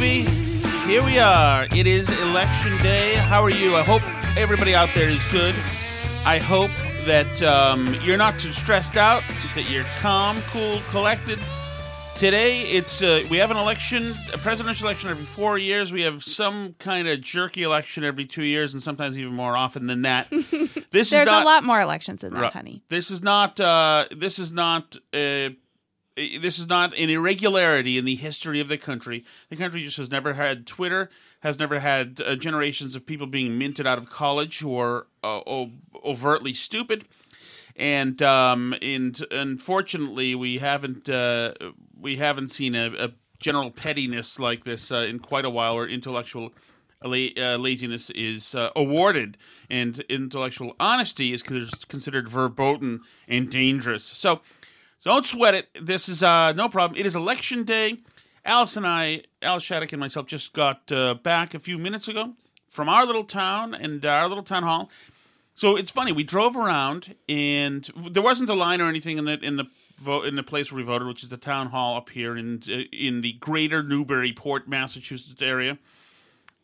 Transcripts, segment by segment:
Baby. Here we are. It is election day. How are you? I hope everybody out there is good. I hope that um, you're not too stressed out, that you're calm, cool, collected. Today, it's uh, we have an election, a presidential election every four years. We have some kind of jerky election every two years, and sometimes even more often than that. This There's is not, a lot more elections than that, honey. This is not. Uh, this is not. Uh, this is not an irregularity in the history of the country. The country just has never had Twitter, has never had uh, generations of people being minted out of college who are uh, overtly stupid, and um, and unfortunately, we haven't uh, we haven't seen a, a general pettiness like this uh, in quite a while, or intellectual la- uh, laziness is uh, awarded, and intellectual honesty is considered verboten and dangerous. So, don't sweat it. This is uh, no problem. It is election day. Alice and I, Alice Shattuck and myself, just got uh, back a few minutes ago from our little town and our little town hall. So it's funny. We drove around, and there wasn't a line or anything in the in the vote in the place where we voted, which is the town hall up here in in the Greater Newburyport, Massachusetts area.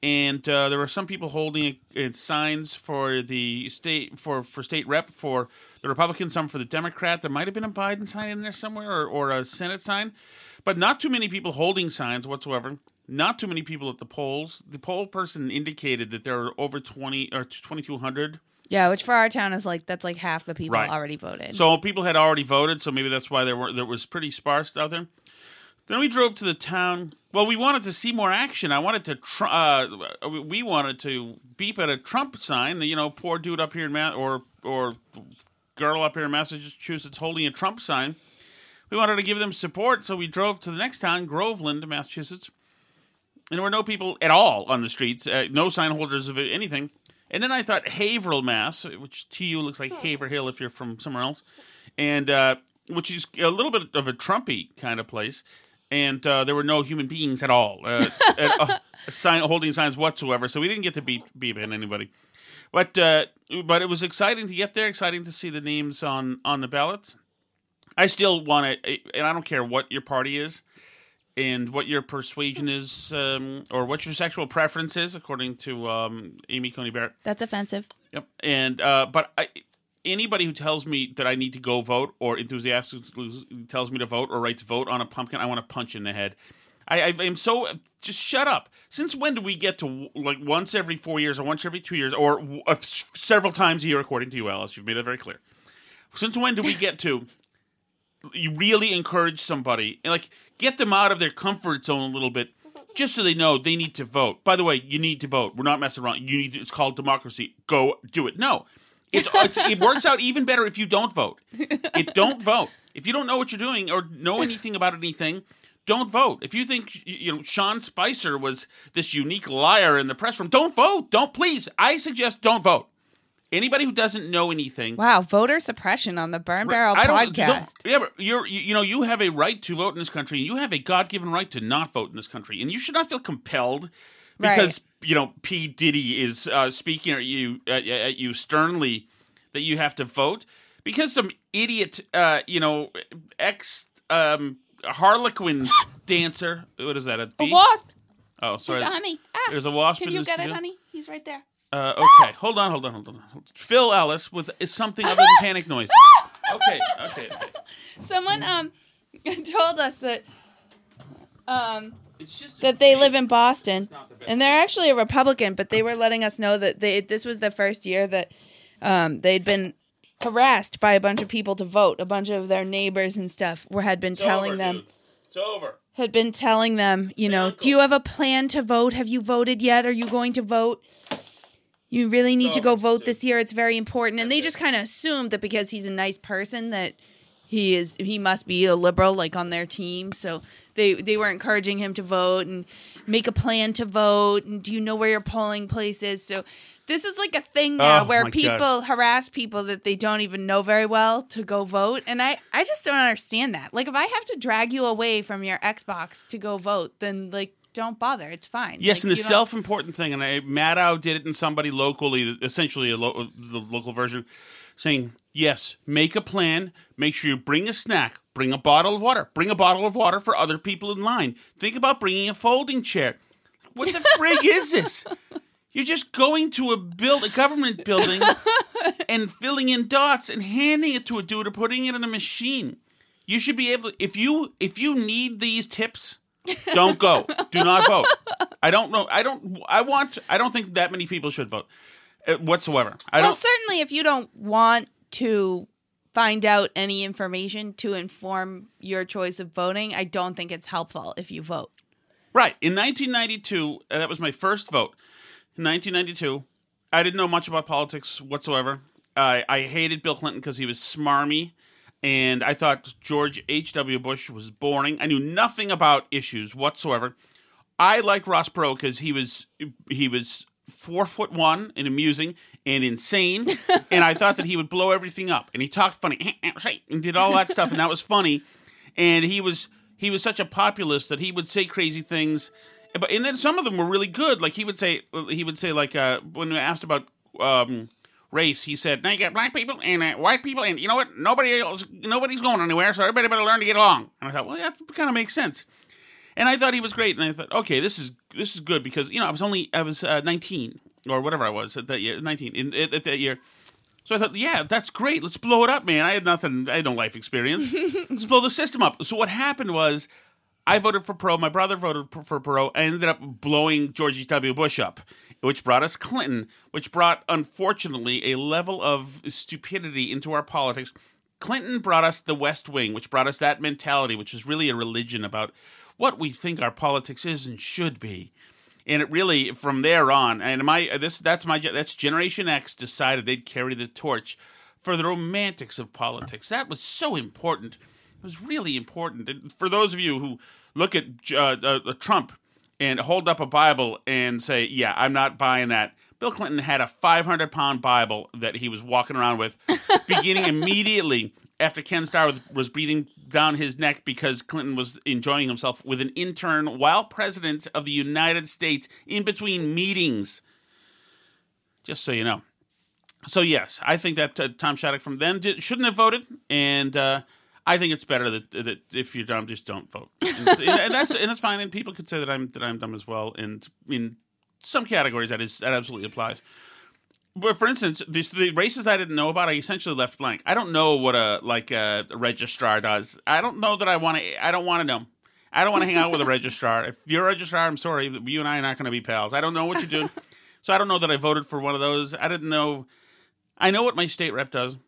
And uh, there were some people holding uh, signs for the state for for state rep for the Republican, some for the Democrat. There might have been a Biden sign in there somewhere, or, or a Senate sign, but not too many people holding signs whatsoever. Not too many people at the polls. The poll person indicated that there were over twenty or twenty two hundred Yeah, which for our town is like that's like half the people Right. already voted. So people had already voted, so maybe that's why there were there was pretty sparse out there. Then we drove to the town. Well, we wanted to see more action. I wanted to. Tr- uh, we wanted to beep at a Trump sign. You know, poor dude up here in Ma- or or girl up here in Massachusetts holding a Trump sign. We wanted to give them support, so we drove to the next town, Groveland, Massachusetts. And there were no people at all on the streets, uh, no sign holders of anything. And then I thought Haverhill, Mass, which to you looks like Haverhill if you're from somewhere else, and uh, which is a little bit of a Trumpy kind of place. And uh, there were no human beings at all, uh, at, uh, sign, holding signs whatsoever. So we didn't get to beep beep in anybody. But uh, but it was exciting to get there, exciting to see the names on on the ballots. I still want to, and I don't care what your party is, and what your persuasion is, um, or what your sexual preference is, according to um, Amy Coney Barrett. that's offensive. Yep. And uh, but I, anybody who tells me that I need to go vote or enthusiastically tells me to vote or writes vote on a pumpkin, I want to punch in the head. I, I am so just shut up. Since when do we get to like once every four years or once every two years or uh, several times a year, according to you, Alice? You've made that very clear. Since when do we get to you really encourage somebody and like get them out of their comfort zone a little bit just so they know they need to vote. By the way, you need to vote. We're not messing around. You need. To, it's called democracy. Go do it. No, it's, it's it works out even better if you don't vote. It don't vote if you don't know what you're doing or know anything about anything. Don't vote. If you think you know Sean Spicer was this unique liar in the press room, don't vote. Don't please. I suggest don't vote. Anybody who doesn't know anything, Wow, voter suppression on the Burn Barrel I don't- podcast. don't- yeah, but you're you, you know you have a right to vote in this country. and You have a God given right to not vote in this country, and you should not feel compelled because you know P Diddy is uh, speaking at you at, at you sternly that you have to vote because some idiot uh, you know ex um, Harlequin dancer. What is that? A A wasp. Oh, sorry. He's on me. Ah, There's a wasp Can you get it, honey? He's right there. Uh, okay, hold on, hold on, hold on. Phil Ellis with something other than panic noises. Okay, okay, okay. Someone um told us that um that they live in Boston, not the best. and they're actually a Republican, but they were letting us know that they this was the first year that um, they'd been harassed by a bunch of people to vote. A bunch of their neighbors and stuff were had been It's telling over, them dude. It's over. had been telling them, you know, do you have a plan to vote? Have you voted yet? Are you going to vote? You really need to go vote dude. this year. It's very important. And they just kind of assumed that because he's a nice person that he is he must be a liberal like on their team. So they they were encouraging him to vote and make a plan to vote and do you know where your polling place is? So this is like a thing now Oh, where people God. harass people that they don't even know very well to go vote. And I, I just don't understand that. Like if I have to drag you away from your Xbox to go vote, then like don't bother. It's fine. Yes, Like, and the self-important thing, and I, Maddow did it in somebody locally, essentially a lo- the local version, saying, "Yes, make a plan. Make sure you bring a snack, bring a bottle of water, bring a bottle of water for other people in line. Think about bringing a folding chair. What the frig is this? You're just going to a build a government building and filling in dots and handing it to a dude or putting it in a machine. You should be able to if you if you need these tips, don't go. Do not vote. I don't know. I don't I want I don't think that many people should vote uh, whatsoever. I Well, don't certainly if you don't want to find out any information to inform your choice of voting, I don't think it's helpful if you vote. Right. In 1992, uh, that was my first vote. In 1992, I didn't know much about politics whatsoever. I I hated Bill Clinton because he was smarmy, and I thought George H.W. Bush was boring. I knew nothing about issues whatsoever. I liked Ross Perot because he was he was four foot one and amusing and insane, and I thought that he would blow everything up. And he talked funny and did all that stuff, and that was funny. And he was he was such a populist that he would say crazy things, but and then some of them were really good. Like he would say he would say like uh, when asked about. Um, race. He said, "Now you got black people and uh, white people, and you know what? Nobody else, nobody's going anywhere, so everybody better learn to get along." And I thought, well, that kind of makes sense. And I thought he was great, and I thought, okay, this is this is good because you know I was only I was uh, 19 or whatever I was at that year, 19 in, at, at that year. So I thought, yeah, that's great. Let's blow it up, man. I had nothing. I had no life experience. Let's blow the system up. So what happened was, I voted for Perot. My brother voted for, Perot. I ended up blowing George H.W. Bush up, which brought us Clinton, which brought, unfortunately, a level of stupidity into our politics. Clinton brought us the West Wing, which brought us that mentality, which was really a religion about what we think our politics is and should be. And it really, from there on, and my this that's my that's Generation X decided they'd carry the torch for the romantics of politics. That was so important. It was really important. And for those of you who look at uh, uh, Trump and hold up a Bible and say, "Yeah, I'm not buying that." Bill Clinton had a 500 pound Bible that he was walking around with, beginning immediately after Ken Starr was, was breathing down his neck because Clinton was enjoying himself with an intern while president of the United States in between meetings. Just so you know. So yes, I think that uh, Tom Shattuck from then did, shouldn't have voted, and uh, I think it's better that, that if you're dumb, just don't vote, and, and that's and that's fine. And people could say that I'm that I'm dumb as well, and in some categories that is that absolutely applies. But for instance, these, the races I didn't know about, I essentially left blank. I don't know what a like a registrar does. I don't know that I want to. I don't want to know. I don't want to hang out with a registrar. If you're a registrar, I'm sorry, you and I are not going to be pals. I don't know what you do, so I don't know that I voted for one of those. I didn't know. I know what my state rep does.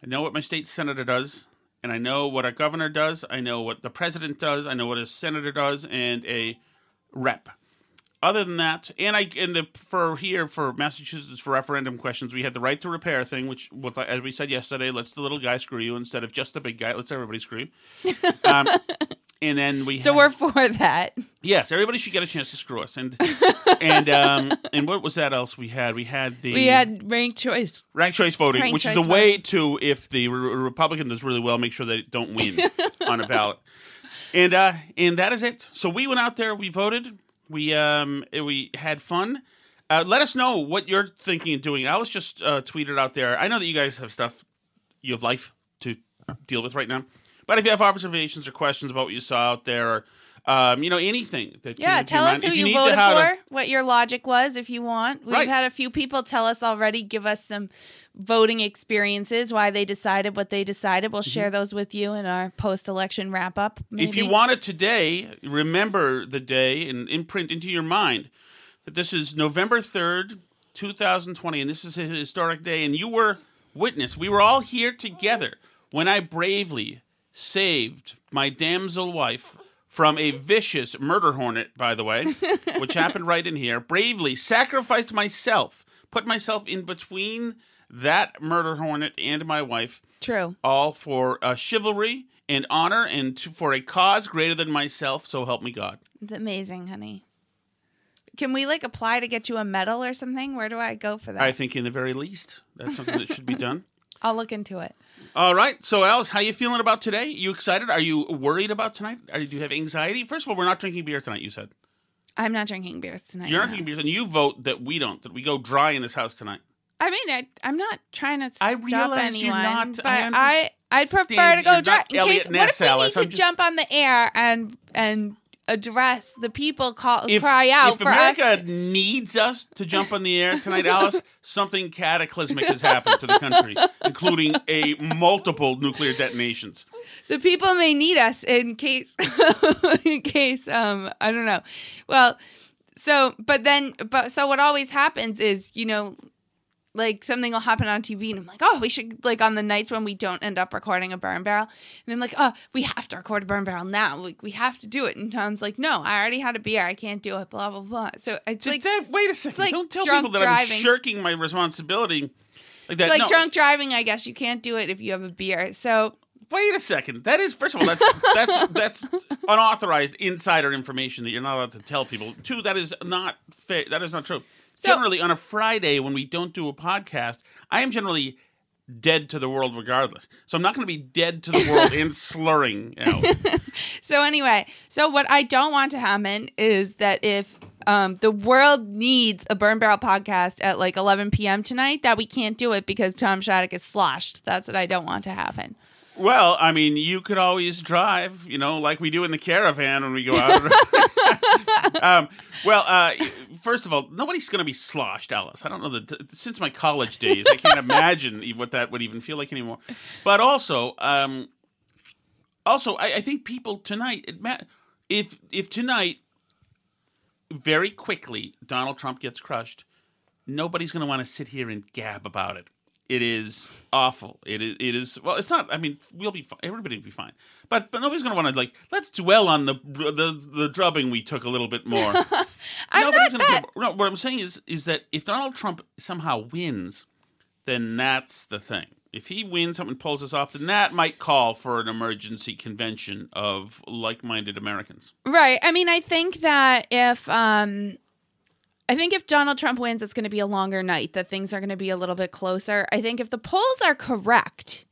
I know what my state senator does, and I know what a governor does. I know what the president does. I know what a senator does, and a rep. Other than that, and I and the for here for Massachusetts for referendum questions, we had the right to repair thing, which was as we said yesterday, let's the little guy screw you instead of just the big guy. Let's everybody screw you. Um, and then we So had- we're for that. yes, everybody should get a chance to screw us. And and um and what was that else we had? We had the We had ranked choice. ranked choice voting, Ranked which is choice a way to, if the re- Republican does really well, make sure they don't win on a ballot. And uh, and that is it. So we went out there, we voted, we um, we had fun. Uh, let us know what you're thinking of doing. Alice just uh, tweeted out there. I know that you guys have stuff, you have life to deal with right now. But if you have observations or questions about what you saw out there, or um, you know anything that Yeah, tell us mind, who if you, need to voted how to- for, what your logic was, if you want. We've Right. had a few people tell us already, give us some voting experiences, why they decided what they decided. We'll share those with you in our post-election wrap-up. Mm-hmm. If you want it today, remember the day and imprint into your mind that this is November 3rd, 2020, and this is a historic day, and you were witness. We were all here together when I bravely saved my damsel wife from a vicious murder hornet, by the way, which happened right in here. Bravely sacrificed myself, put myself in between that murder hornet and my wife True. all for uh, chivalry and honor and to, for a cause greater than myself. So help me God. It's amazing, honey. Can we like apply to get you a medal or something? Where do I go for that? I think, in the very least, that's something that should be done. I'll look into it. All right. So, Alice, how you feeling about today? You excited? Are you worried about tonight? Are, do you have anxiety? First of all, we're not drinking beer tonight. You said I'm not drinking beers tonight. you're not no. drinking beers, and you vote that we don't. That we go dry in this house tonight. I mean, I, I'm not trying to I stop realize anyone, you're not- but I I, I'd prefer to go dry. In Elliot case, what if we Alice. need I'm to just- jump on the air and and address the people, call If, cry out if for America us? needs us to jump on the air tonight, Alice, something cataclysmic has happened to the country, including a multiple nuclear detonations. The people may need us in case, in case, um, I don't know. Well, so but then, but so what always happens is, you know, like something will happen on TV, and I'm like, oh, we should like on the nights when we don't end up recording a burn barrel, and I'm like, oh, we have to record a burn barrel now, like we have to do it. And Tom's like, no, I already had a beer, I can't do it, blah blah blah. So it's Did like that- wait a second! like Don't tell people that driving. I'm shirking my responsibility like that. it's like no, drunk driving. I guess you can't do it if you have a beer. So wait a second. That is first of all, that's that's that's unauthorized insider information that you're not allowed to tell people. Two, that is not fair. That is not true. So- generally, on a Friday when we don't do a podcast, I am generally dead to the world regardless. So I'm not going to be dead to the world and slurring. You know. So anyway, so what I don't want to happen is that if um, the world needs a Burn Barrel podcast at like 11 p.m. tonight, that we can't do it because Tom Shattuck is sloshed. That's what I don't want to happen. Well, I mean, you could always drive, you know, like we do in the caravan when we go out. um, well, uh, first of all, nobody's going to be sloshed, Alice. I don't know that since my college days, I can't imagine what that would even feel like anymore. But also, um, also, I, I think people tonight, if if tonight, very quickly, Donald Trump gets crushed, nobody's going to want to sit here and gab about it. It is awful. It is. It is. Well, it's not. I mean, we'll be. Fine. Everybody will be fine. But but nobody's going to want to like. Let's dwell on the the the drubbing we took a little bit more. I'm Nobody's not gonna. No, what I'm saying is is that if Donald Trump somehow wins, then that's the thing. If he wins, something pulls us off, then that might call for an emergency convention of like-minded Americans. Right. I mean, I think that if um I think if Donald Trump wins, it's going to be a longer night, that things are going to be a little bit closer. I think if the polls are correct,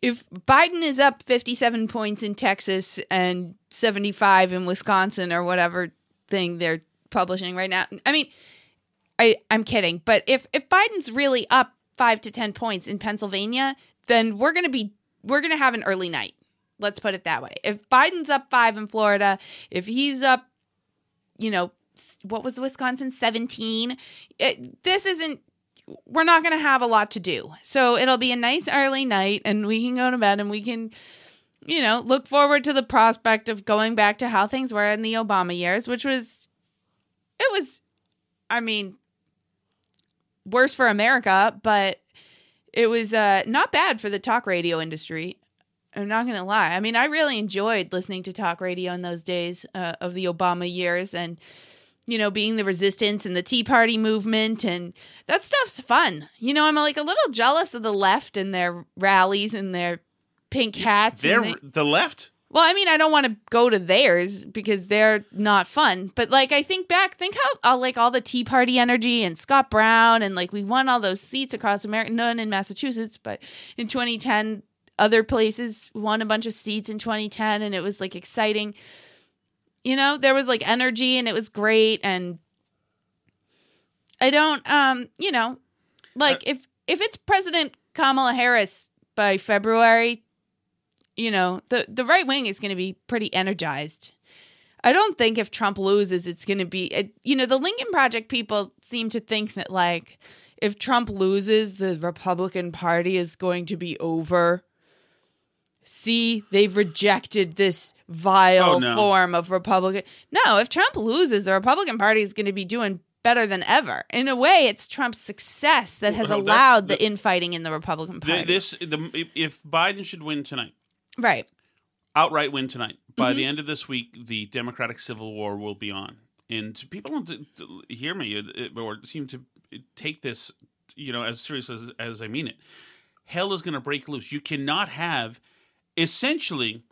if Biden is up 57 points in Texas and 75 in Wisconsin or whatever thing they're publishing right now. I mean, I I'm kidding, but if if Biden's really up 5 to 10 points in Pennsylvania, then we're going to be we're going to have an early night. Let's put it that way. If Biden's up 5 in Florida, if he's up you know, what was Wisconsin 17? It, this isn't we're not going to have a lot to do. So it'll be a nice early night and we can go to bed and we can you know, look forward to the prospect of going back to how things were in the Obama years, which was it was I mean worse for America, but it was uh not bad for the talk radio industry. I'm not gonna lie. I mean, I really enjoyed listening to talk radio in those days uh, of the Obama years, and you know, being the resistance and the Tea Party movement, and that stuff's fun. You know, I'm like a little jealous of the left and their rallies and their pink hats. They're they- the left. well, I mean, I don't want to go to theirs because they're not fun. But like, I think back, think how uh, like all the Tea Party energy and Scott Brown and like we won all those seats across America, none in Massachusetts, but in 2010, other places won a bunch of seats in 2010, and it was like exciting. You know, there was like energy and it was great. And I don't, um, you know, like if if it's President Kamala Harris by February, you know, the the right wing is going to be pretty energized. I don't think if Trump loses, it's going to be, it, you know, the Lincoln Project people seem to think that like if Trump loses, the Republican Party is going to be over. See, they've rejected this vile Oh, no. form of Republican. No, if Trump loses, the Republican Party is going to be doing better than ever. In a way, it's Trump's success that has Well, allowed the the- infighting in the Republican Party. This the if- Biden should win tonight, right. outright win tonight. By Mm-hmm. the end of this week, the Democratic Civil War will be on, and people don't hear me or seem to take this, you know, as serious as, as I mean it. Hell is going to break loose. You cannot have, essentially,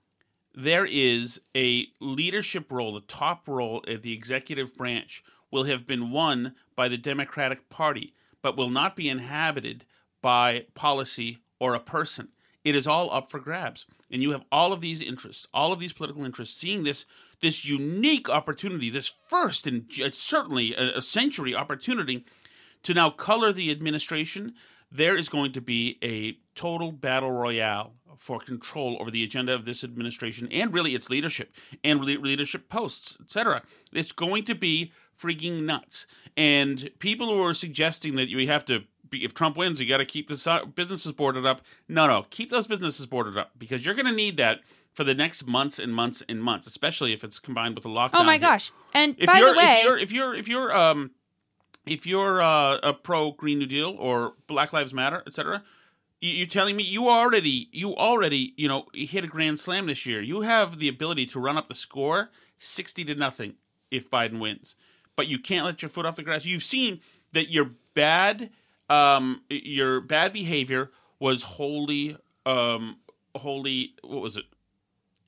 there is a leadership role, the top role at the executive branch will have been won by the Democratic Party, but will not be inhabited by policy or a person. It is all up for grabs. And you have all of these interests, all of these political interests, seeing this this unique opportunity, this first and certainly a, a century opportunity to now color the administration, there is going to be a total battle royale for control over the agenda of this administration and really its leadership and le- leadership posts, etc. It's going to be freaking nuts. And people who are suggesting that you have to be, if Trump wins, you got to keep the businesses boarded up. No, no, keep those businesses boarded up because you're going to need that for the next months and months and months, especially if it's combined with a lockdown. Oh my gosh! And if by the way, if you're if you're if you're um if you're uh, a pro Green New Deal or Black Lives Matter, etc., you, you're telling me you already you already you know hit a grand slam this year. You have the ability to run up the score sixty to nothing if Biden wins, but you can't let your foot off the grass. You've seen that your bad um your bad behavior was wholly um wholly what was it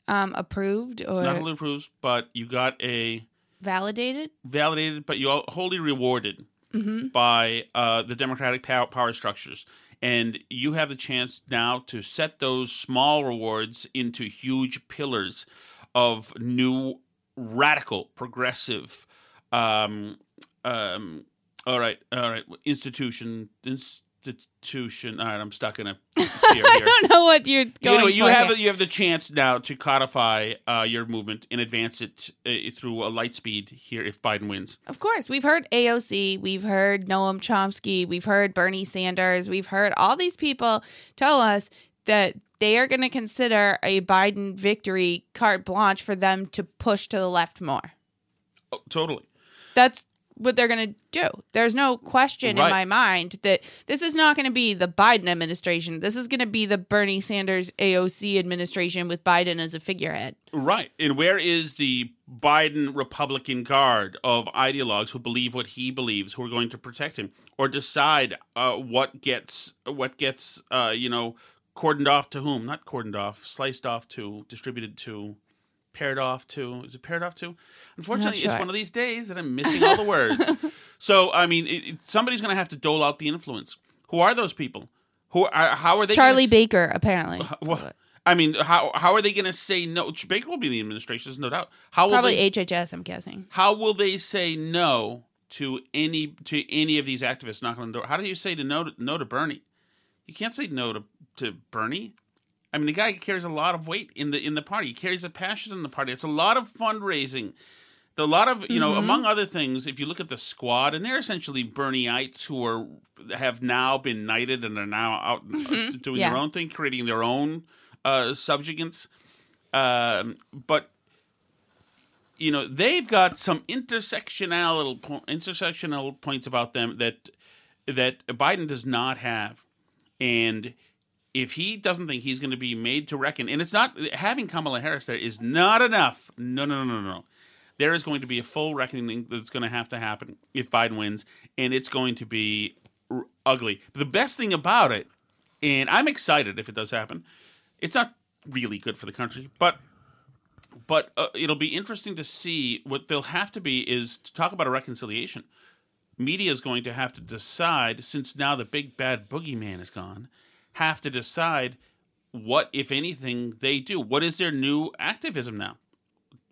um, approved or not wholly approved, but you got a validated. validated, but you are wholly rewarded by uh, the democratic power, power structures. And you have the chance now to set those small rewards into huge pillars of new, radical, progressive, um, um, all right, all right, institution, institution. All right, I'm stuck in a I don't know what you're You going know, you for have here. you have the chance now to codify uh, your movement and advance it uh, through a light speed here if Biden wins. Of course, we've heard AOC, we've heard Noam Chomsky, we've heard Bernie Sanders, we've heard all these people tell us that they are going to consider a Biden victory carte blanche for them to push to the left more. Oh, totally. That's what they're going to do. There's no question Right. in my mind that this is not going to be the Biden administration. This is going to be the Bernie Sanders AOC administration with Biden as a figurehead. Right. And where is the Biden Republican guard of ideologues who believe what he believes, who are going to protect him or decide uh, what gets what gets uh, you know cordoned off to whom? Not cordoned off, sliced off to, distributed to, paired off to. Is it paired off to? Unfortunately, sure. it's one of these days that I'm missing all the words. so I mean, it, it- somebody's going to have to dole out the influence. Who are those people? Who are? How are they? gonna Charlie Baker, apparently. Well, I mean, how how are they going to say no? Baker will be in the administration, there's no doubt. How will Probably they, HHS, I'm guessing. how will they say no to any to any of these activists knocking on the door? How do you say to no to, no to Bernie? You can't say no to, to Bernie. I mean, the guy carries a lot of weight in the in the party. He carries a passion in the party. It's a lot of fundraising. The lot of you know, among other things, if you look at the squad, and they're essentially Bernieites who are have now been knighted and are now out uh, doing Yeah. their own thing, creating their own uh, subjugants. Um, but you know they've got some intersectional po- intersectional points about them that that Biden does not have, and if he doesn't think he's going to be made to reckon, and it's not having Kamala Harris there is not enough. No, no, no, no, no. There is going to be a full reckoning that's going to have to happen if Biden wins, and it's going to be r- ugly. the best thing about it, and I'm excited if it does happen. It's not really good for the country, but but uh, it'll be interesting to see what they'll have to be is to talk about a reconciliation. Media is going to have to decide, since now the big bad boogeyman is gone, have to decide what, if anything, they do. What is their new activism now?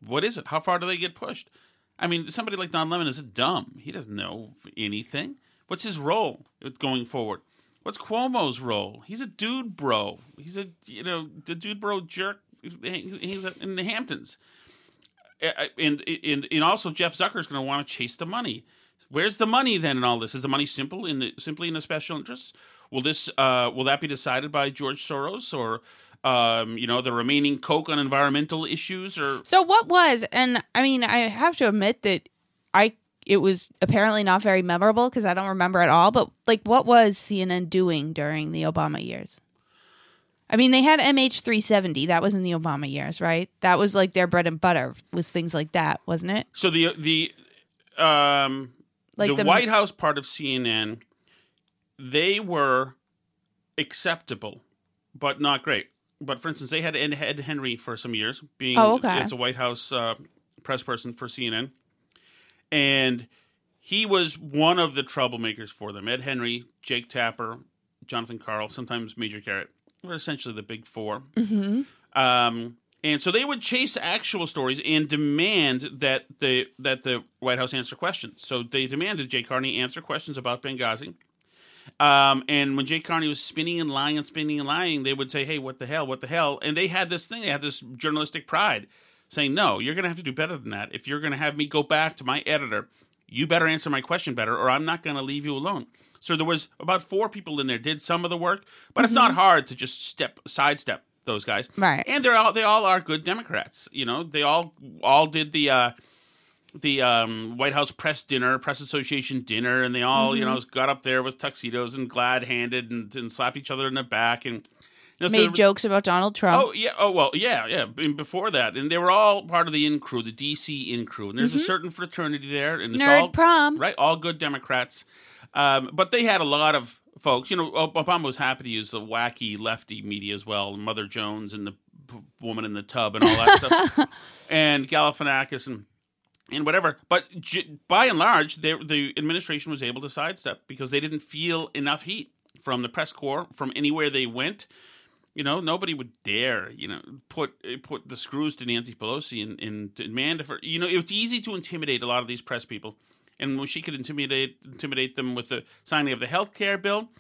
What is it? How far do they get pushed? I mean, somebody like Don Lemon is a dumb. He doesn't know anything. What's his role going forward? What's Cuomo's role? He's a dude bro. He's a you know the dude bro jerk. He's in the Hamptons, and and and also Jeff Zucker is going to want to chase the money. Where's the money then in all this? Is the money simple in the simply in the special interests? Will this uh, will that be decided by George Soros or um, you know the remaining Koch on environmental issues or so what was and I mean I have to admit that I it was apparently not very memorable because I don't remember at all. But like, what was CNN doing during the Obama years? I mean, they had MH370. That was in the Obama years, right? That was like their bread and butter was things like that, wasn't it? So the the um like the, the White House part of CNN, they were acceptable, but not great. But for instance, they had Ed Henry for some years, being oh, okay. as a White House uh, press person for CNN and he was one of the troublemakers for them. Ed Henry, Jake Tapper, Jonathan Karl, sometimes Major Garrett were essentially the big 4 mm-hmm. um, and so they would chase actual stories and demand that the that the White House answer questions. So they demanded Jay Carney answer questions about Benghazi. Um, and when Jay Carney was spinning and lying and spinning and lying, they would say, "Hey, what the hell? What the hell?" And they had this thing. They had this journalistic pride saying, no, you're going to have to do better than that. If you're going to have me go back to my editor, you better answer my question better, or I'm not going to leave you alone. So there was about four people in there did some of the work, but mm-hmm. it's not mm-hmm. hard to just step sidestep those guys. Right. And they're all they all are good Democrats. You know, they all all did the uh the um, White House press dinner, press association dinner, and they all, mm-hmm. you know, got up there with tuxedos and glad handed and, and slapped each other in the back and you know, made so jokes about Donald Trump. Oh yeah. Oh well. Yeah. Yeah. before that, and they were all part of the in crew, the DC in crew, and there's mm-hmm. a certain fraternity there, and it's Nerd all prom, right? All good Democrats, um, but they had a lot of folks. You know, Obama was happy to use the wacky lefty media as well, Mother Jones and the p- woman in the tub and all that stuff, and Galifianakis and and whatever. But by and large, they, the administration was able to sidestep because they didn't feel enough heat from the press corps from anywhere they went. You know, nobody would dare, you know, put put the screws to Nancy Pelosi and, and demand for. You know, it's easy to intimidate a lot of these press people, and when she could intimidate intimidate them with the signing of the health care bill,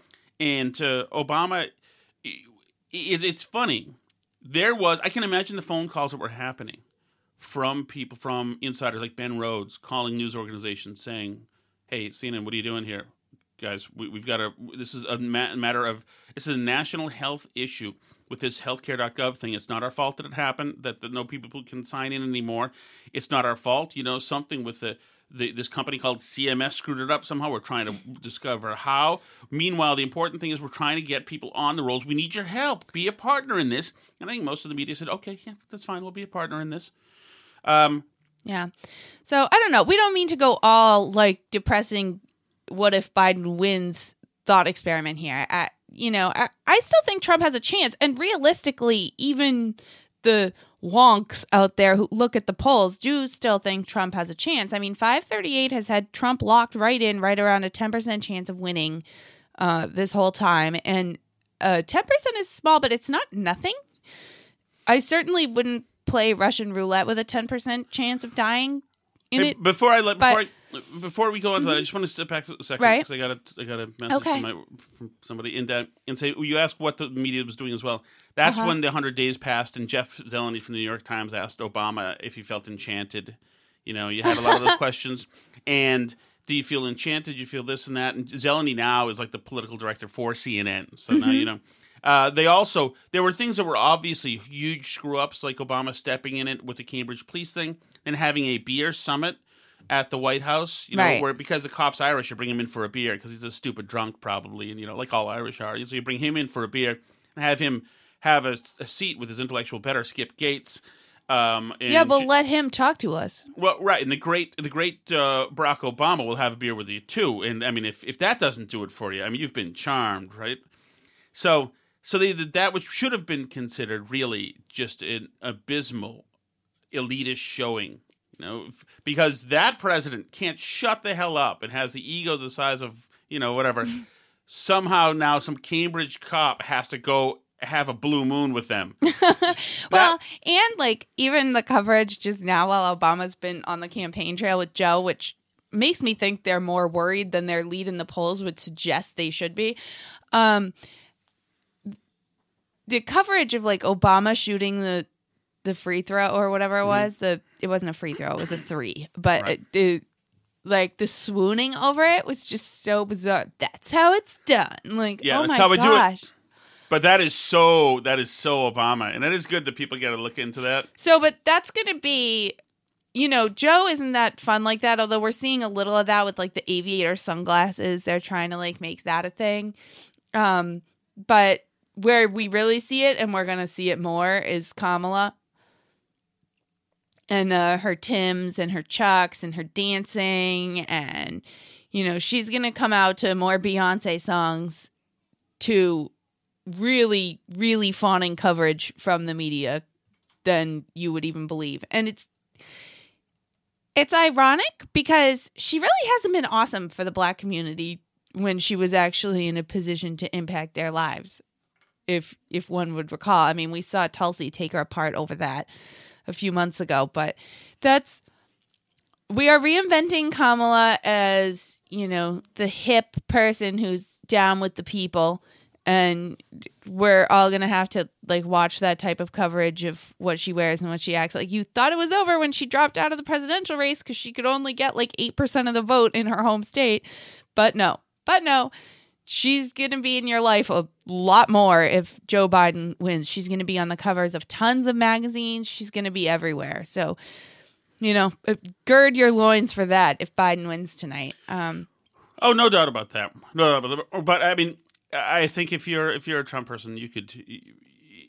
and to Obama, it, it's funny. There was, I can imagine the phone calls that were happening from people, from insiders like Ben Rhodes, calling news organizations saying, "Hey, CNN, what are you doing here? guys. We, have got a. This is a ma- matter of. This is a national health issue with this healthcare.gov thing. It's not our fault that it happened. That, no people can sign in anymore. It's not our fault. You know something with the. The, this company called CMS screwed it up somehow. We're trying to discover how. Meanwhile, the important thing is we're trying to get people on the rolls. We need your help. Be a partner in this. And I think most of the media said, okay, yeah, that's fine. We'll be a partner in this. Um, yeah. So I don't know. We don't mean to go all like depressing what if Biden wins thought experiment here. You know, I, I still think Trump has a chance. And realistically, even the wonks out there who look at the polls do still think Trump has a chance. I mean, 538 has had Trump locked right in, right around a 10% chance of winning uh, this whole time. And uh, 10% is small, but it's not nothing. I certainly wouldn't play Russian roulette with a 10% chance of dying in hey, it. Before I let, before I, before we go on to mm-hmm. that, I just want to step back for a second right. because I got a I got a message okay. from, my, from somebody in that and say you asked what the media was doing as well. That's uh-huh. when the hundred days passed, and Jeff Zeleny from the New York Times asked Obama if he felt enchanted. You know, you had a lot of those questions, and do you feel enchanted? Do you feel this and that? And Zeleny now is like the political director for CNN, so mm-hmm. now you know. Uh, they also there were things that were obviously huge screw ups, like Obama stepping in it with the Cambridge police thing and having a beer summit at the White House, you know, right. where because the cop's Irish, you bring him in for a beer because he's a stupid drunk probably, and you know, like all Irish are. So you bring him in for a beer. and have him have a, a seat with his intellectual better Skip Gates. Um, and Yeah, but let him talk to us. well, right, and the great the great uh, Barack Obama will have a beer with you too. And I mean, if if that doesn't do it for you, I mean, you've been charmed, right? So so they did that, which should have been considered really just an abysmal elitist showing. You know, because that president can't shut the hell up and has the ego the size of you know whatever. Somehow now some Cambridge cop has to go have a blue moon with them. Well, and like even the coverage just now while Obama's been on the campaign trail with Joe, which makes me think they're more worried than their lead in the polls would suggest they should be. Um the coverage of like Obama shooting the the free throw or whatever it was, the it wasn't a free throw, it was a 3. But Right. it, the like the swooning over it was just so bizarre. That's how it's done. Like, Yeah, oh that's my how we do it. But that is so that is so Obama, and it is good that people get to look into that. So, but that's going to be, you know, Joe isn't that fun like that. Although we're seeing a little of that with like the aviator sunglasses. They're trying to like make that a thing. Um, but where we really see it, and we're going to see it more, is Kamala and uh, her Tims and her Chucks and her dancing. And, you know, she's going to come out to more Beyonce songs to really, really fawning coverage from the media than you would even believe. And it's it's ironic because she really hasn't been awesome for the black community when she was actually in a position to impact their lives. If if one would recall. I mean, we saw Tulsi take her apart over that a few months ago, but that's we are reinventing Kamala as, you know, the hip person who's down with the people and we're all gonna have to like watch that type of coverage of what she wears and what she acts like. You thought it was over when she dropped out of the presidential race because she could only get like eight percent of the vote in her home state, but no, but no, she's gonna be in your life a lot more if Joe Biden wins. She's gonna be on the covers of tons of magazines. She's gonna be everywhere. So, you know, uh, gird your loins for that if Biden wins tonight. Um, Oh, no doubt about that. No doubt about that. But I mean, I think if you're if you're a Trump person, you could.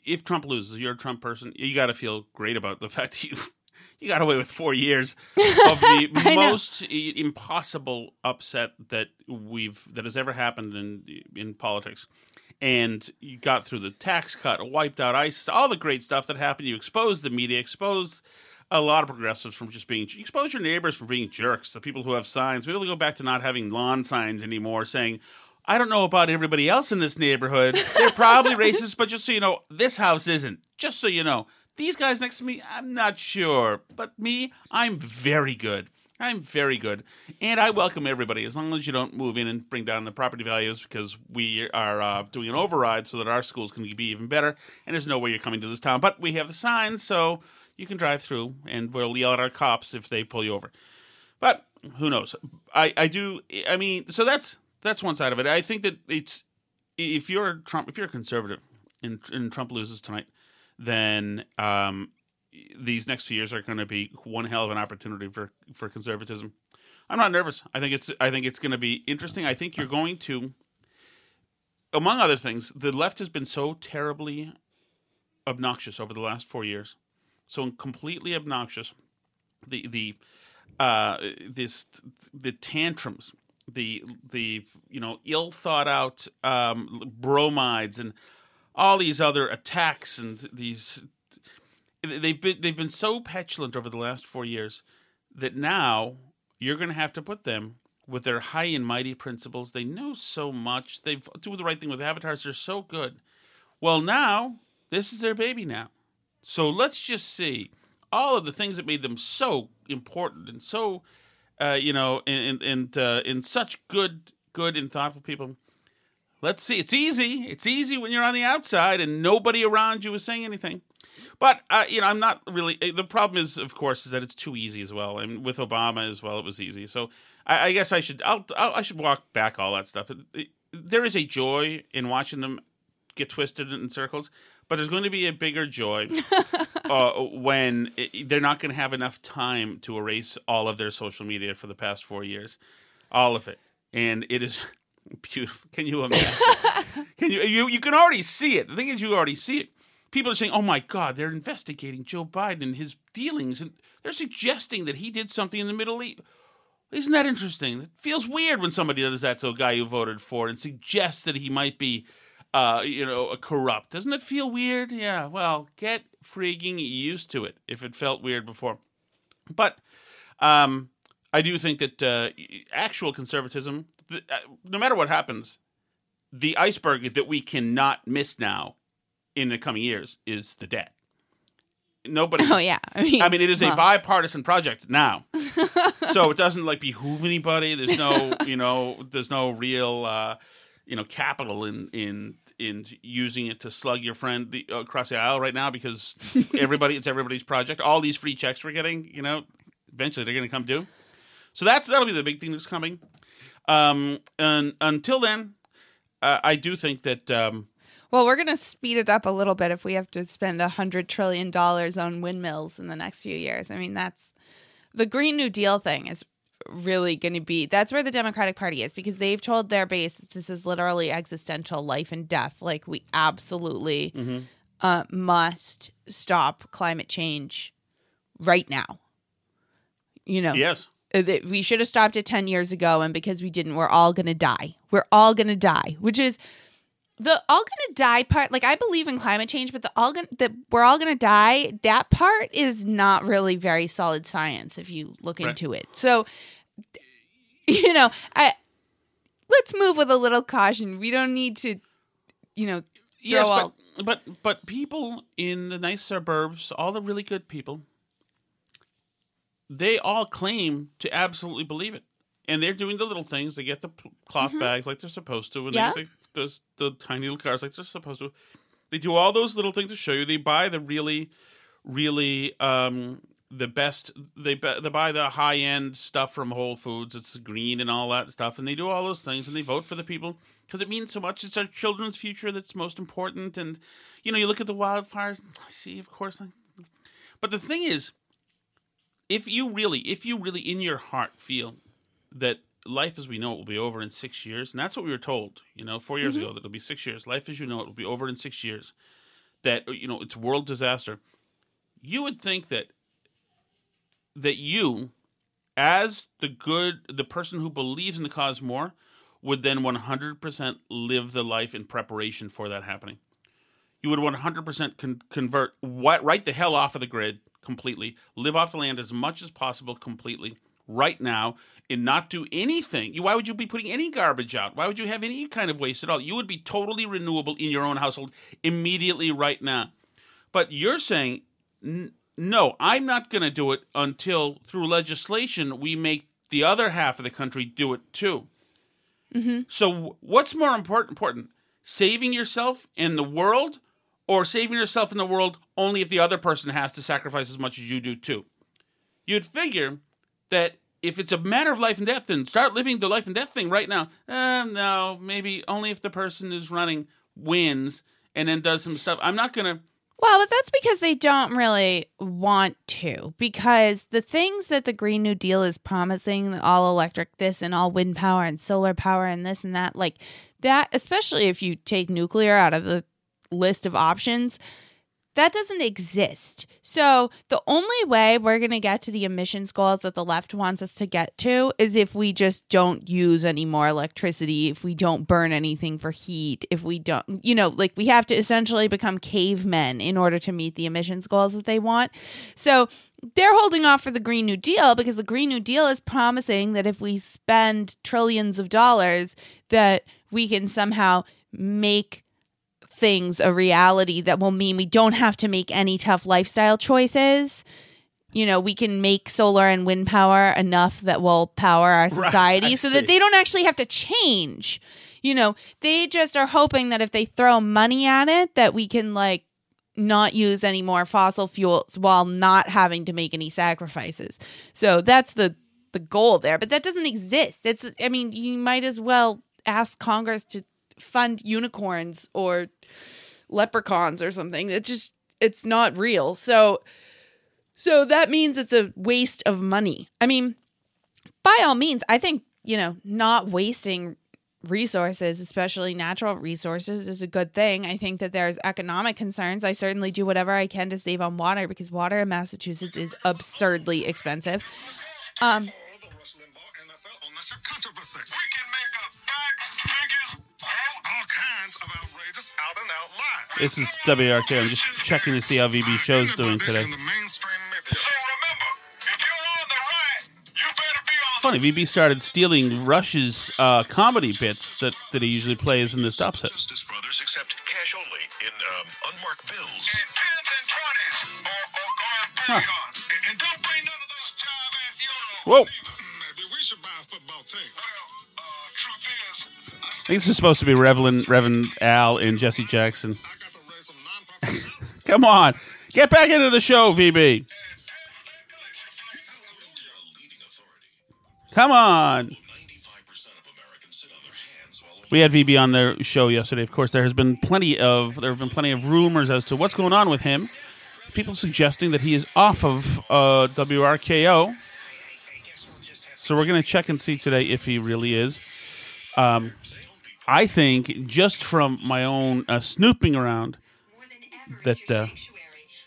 If Trump loses, you're a Trump person. You got to feel great about the fact that you you got away with four years of the most i- impossible upset that we've that has ever happened in in politics. And you got through the tax cut, wiped out ISIS, all the great stuff that happened. You exposed the media, exposed a lot of progressives from just being you expose your neighbors from being jerks. The people who have signs. We really go back to not having lawn signs anymore, saying, "I don't know about everybody else in this neighborhood. They're probably racist, but just so you know, this house isn't. Just so you know, these guys next to me, I'm not sure, but me, I'm very good." I'm very good, and I welcome everybody as long as you don't move in and bring down the property values because we are uh, doing an override so that our schools can be even better. And there's no way you're coming to this town, but we have the signs, so you can drive through, and we'll yell at our cops if they pull you over. But who knows? I, I do. I mean, so that's that's one side of it. I think that it's if you're Trump, if you're a conservative, and, and Trump loses tonight, then um, these next few years are going to be one hell of an opportunity for for conservatism. I'm not nervous. I think it's I think it's going to be interesting. I think you're going to, among other things, the left has been so terribly obnoxious over the last four years, so completely obnoxious. The the uh, this the tantrums, the the you know ill thought out um, bromides and all these other attacks and these they've been they've been so petulant over the last four years that now you're going to have to put them with their high and mighty principles. They know so much. They do the right thing with avatars. They're so good. Well, now this is their baby now. So let's just see all of the things that made them so important and so, uh, you know, and and uh, and such good, good and thoughtful people. Let's see. It's easy. It's easy when you're on the outside and nobody around you is saying anything. But uh, you know, I'm not really. The problem is, of course, is that it's too easy as well. And with Obama as well, it was easy. So I, I guess I should. I'll, I'll. I should walk back all that stuff. It, it, there is a joy in watching them get twisted in circles, but there's going to be a bigger joy uh, when it, they're not going to have enough time to erase all of their social media for the past four years, all of it, and it is Beautiful. Can you imagine? can you, you? You can already see it. The thing is, you already see it. People are saying, "Oh my God, they're investigating Joe Biden and his dealings, and they're suggesting that he did something in the Middle East." Isn't that interesting? It feels weird when somebody does that to a guy you voted for and suggests that he might be, uh, you know, corrupt. Doesn't it feel weird? Yeah. Well, get freaking used to it if it felt weird before. But um, I do think that uh, actual conservatism, th- uh, no matter what happens, the iceberg that we cannot miss now in the coming years is the debt. Nobody. Oh yeah. I mean, I mean, it is a bipartisan project now, so it doesn't like behoove anybody. There's no, you know, there's no real, uh, you know, capital in in in using it to slug your friend the, across the aisle right now because everybody, it's everybody's project. All these free checks we're getting, you know, eventually they're going to come due. So that's that'll be the big thing that's coming. Um, and until then, uh, I do think that um, Well, we're going to speed it up a little bit if we have to spend a hundred trillion dollars on windmills in the next few years. I mean, that's the Green New Deal thing is really going to be that's where the Democratic Party is because they've told their base that this is literally existential life and death. Like we absolutely uh, must stop climate change right now. You know, yes, Uh, we should have stopped it 10 years ago and because we didn't we're all going to die. We're all going to die which is the all going to die part like i believe in climate change but the all going that we're all going to die that part is not really very solid science if you look Right. into it. So you know i let's move with a little caution. We don't need to you know yes, all but, but but people in the nice suburbs, all the really good people, they all claim to absolutely believe it, and they're doing the little things. They get the cloth bags like they're supposed to, and Mm-hmm. Yeah. they get the, those the tiny little cars like they're supposed to. They do all those little things to show you. They buy the really, really um, the best. They bu- they buy the high end stuff from Whole Foods. It's green and all that stuff, and they do all those things, and they vote for the people because it means so much. It's our children's future that's most important. And you know, you look at the wildfires. See, of course, but the thing is, if you really, if you really in your heart feel that life as we know it will be over in six years, and that's what we were told, you know, 4 years mm-hmm. ago that it'll be six years. Life as you know it will be over in six years. That you know it's world disaster. You would think that that you, as the good, the person who believes in the cause more, would then one hundred percent live the life in preparation for that happening you would 100% con- convert what right the hell off of the grid completely live off the land as much as possible completely right now and not do anything. You why would you be putting any garbage out? Why would you have any kind of waste at all? You would be totally renewable in your own household immediately right now. But you're saying "N- no i'm not going to do it until through legislation we make the other half of the country do it too. Mm-hmm. So what's more important important saving yourself and the world or saving yourself in the world only if the other person has to sacrifice as much as you do too you'd figure that if it's a matter of life and death then start living the life and death thing right now uh, no maybe only if the person who's running wins and then does some stuff i'm not gonna Well, but that's because they don't really want to. Because the things that the Green New Deal is promising, all electric this and all wind power and solar power and this and that, like that, especially if you take nuclear out of the list of options, that doesn't exist. So the only way we're going to get to the emissions goals that the left wants us to get to is if we just don't use any more electricity, if we don't burn anything for heat, if we don't, you know, like we have to essentially become cavemen in order to meet the emissions goals that they want. So they're holding off for the Green New Deal because the Green New Deal is promising that if we spend trillions of dollars that we can somehow make things a reality that will mean we don't have to make any tough lifestyle choices. You know, we can make solar and wind power enough that will power our society I so that they don't actually have to change. You know, they just are hoping that if they throw money at it, that we can like not use any more fossil fuels while not having to make any sacrifices. So that's the the goal there, but that doesn't exist. It's I mean, you might as well ask Congress to fund unicorns or leprechauns or something. It just it's not real. So so that means it's a waste of money. I mean, by all means, I think, you know, not wasting resources, especially natural resources, is a good thing. I think that there's economic concerns. I certainly do whatever I can to save on water because water in Massachusetts is absurdly expensive. Um, This is WRK. I'm just checking to see how VB show's doing today. In the mainstream media. So remember, if you're on the right, you better be on Funny, VB started stealing Rush's uh, comedy bits that, that he usually plays in the stop set. Brothers accept cash only in um, unmarked bills. tens and twenties or, or, or billions. And, and don't bring none of those jive ass euros. Whoa. Maybe we should buy a football team. Well, uh, truth is, I think this is supposed to be Reverend, Reverend Al and Jesse Jackson. Come on. Get back into the show, VB. Come on. 95% of Americans sit on their hands while We had VB on the show yesterday. Of course, there has been plenty of there have been plenty of rumors as to what's going on with him. People suggesting that he is off of uh, WRKO. So we're going to check and see today if he really is. Um, I think just from my own uh, snooping around, That, uh, sanctuary.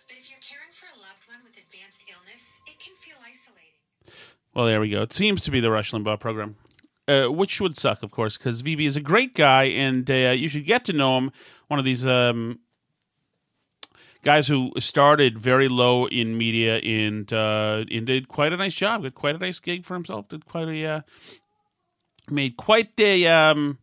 But if you're caring for a loved one with advanced illness, it can feel isolating. Well, there we go. It seems to be the Rush Limbaugh program, uh, which would suck, of course, because VB is a great guy, and uh, you should get to know him. One of these um, guys who started very low in media and uh, and did quite a nice job. got quite a nice gig for himself. Did quite a uh, made quite a. Um,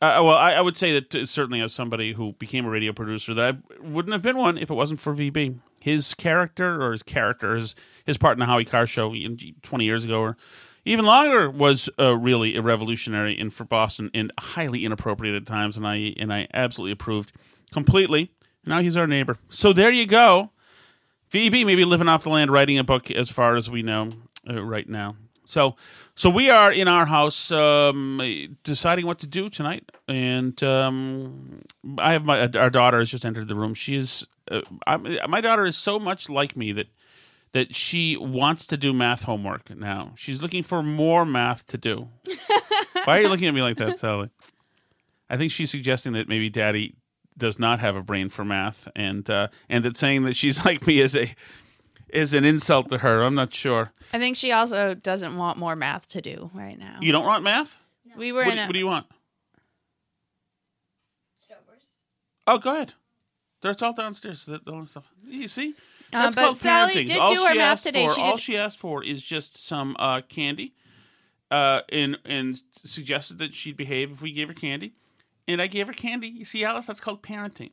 uh, well, I, I would say that uh, certainly as somebody who became a radio producer, that I wouldn't have been one if it wasn't for VB. His character, or his character, his, his part in the Howie Carr show 20 years ago, or even longer, was uh, really a revolutionary in for Boston and highly inappropriate at times, and I and I absolutely approved completely. Now he's our neighbor. So there you go. VB maybe living off the land, writing a book as far as we know uh, right now. So, so we are in our house um, deciding what to do tonight, and um, I have my our daughter has just entered the room. She is uh, I, my daughter is so much like me that that she wants to do math homework now. She's looking for more math to do. Why are you looking at me like that, Sally? I think she's suggesting that maybe Daddy does not have a brain for math, and uh, and that saying that she's like me is a is an insult to her. I'm not sure. I think she also doesn't want more math to do right now. You don't want math? we were What, in a, what do you want? Oh, go ahead. That's all downstairs. That all that stuff. You see, Uh, That's but called Sally parenting. did All do her she math asked today. For, She all did- she asked for is just some uh, candy, uh, and and suggested that she'd behave if we gave her candy, and I gave her candy. You see, Alice, that's called parenting.